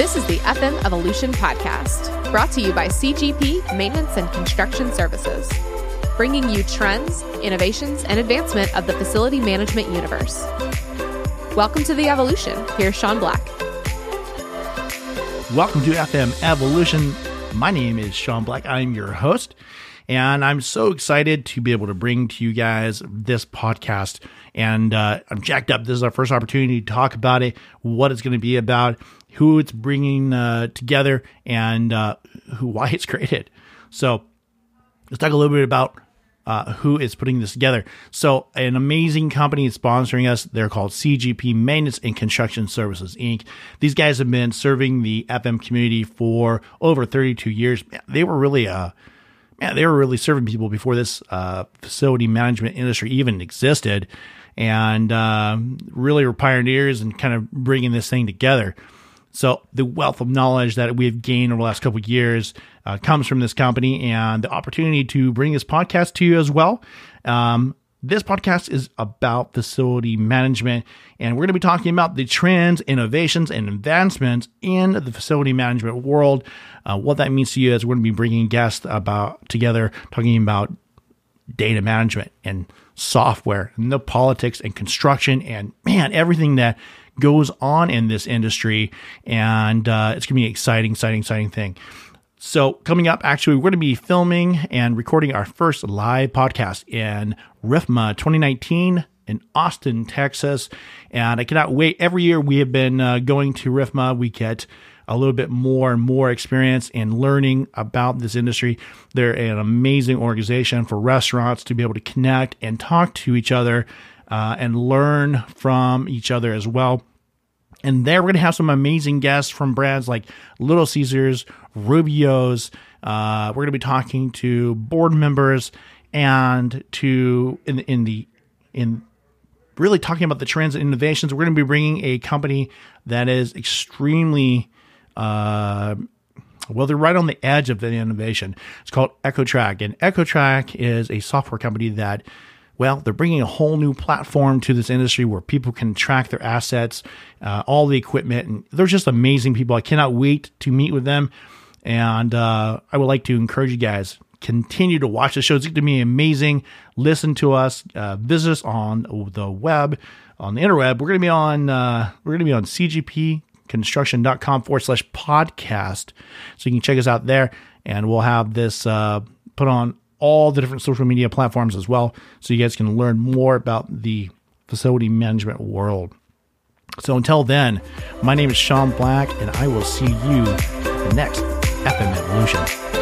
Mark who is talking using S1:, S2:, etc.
S1: This is the FM Evolution Podcast, brought to you by CGP Maintenance and Construction Services, bringing you trends, innovations, and advancement of the facility management universe. Welcome to the Evolution. Here's Sean Black.
S2: Welcome to FM Evolution. My name is Sean Black. I'm your host, and I'm so excited to be able to bring to you guys this podcast. And uh, I'm jacked up. This is our first opportunity to talk about it, what it's going to be about, who it's bringing uh, together, and uh, who why it's created. So let's talk a little bit about uh, who is putting this together. So, an amazing company is sponsoring us. They're called CGP Maintenance and Construction Services Inc. These guys have been serving the FM community for over 32 years. They were really uh, man, they were really serving people before this uh, facility management industry even existed, and uh, really were pioneers and kind of bringing this thing together. So the wealth of knowledge that we've gained over the last couple of years uh, comes from this company, and the opportunity to bring this podcast to you as well. Um, this podcast is about facility management, and we're going to be talking about the trends, innovations, and advancements in the facility management world. Uh, what that means to you is we're going to be bringing guests about together, talking about data management and software, and the politics and construction, and man, everything that goes on in this industry. And uh, it's going to be an exciting, exciting, exciting thing. So, coming up, actually, we're going to be filming and recording our first live podcast in RFMA 2019 in Austin, Texas. And I cannot wait. Every year we have been uh, going to RFMA, we get a little bit more and more experience in learning about this industry. They're an amazing organization for restaurants to be able to connect and talk to each other uh, and learn from each other as well. And there we're going to have some amazing guests from brands like Little Caesars, Rubio's. Uh, we're going to be talking to board members and to in in the in really talking about the trends and innovations. We're going to be bringing a company that is extremely uh, well, they're right on the edge of the innovation. It's called Ecotrak, and Ecotrak is a software company that well, they're bringing a whole new platform to this industry where people can track their assets, uh, all the equipment, and they're just amazing people. I cannot wait to meet with them. And uh, I would like to encourage you guys continue to watch the show. It's going to be amazing. Listen to us. Uh, visit us on the web, on the interweb. We're going to be on. Uh, we're going to be on cgpconstruction.com forward slash podcast. So you can check us out there, and we'll have this uh, put on all the different social media platforms as well. So you guys can learn more about the facility management world. So until then, my name is Sean Black, and I will see you next FM Evolution.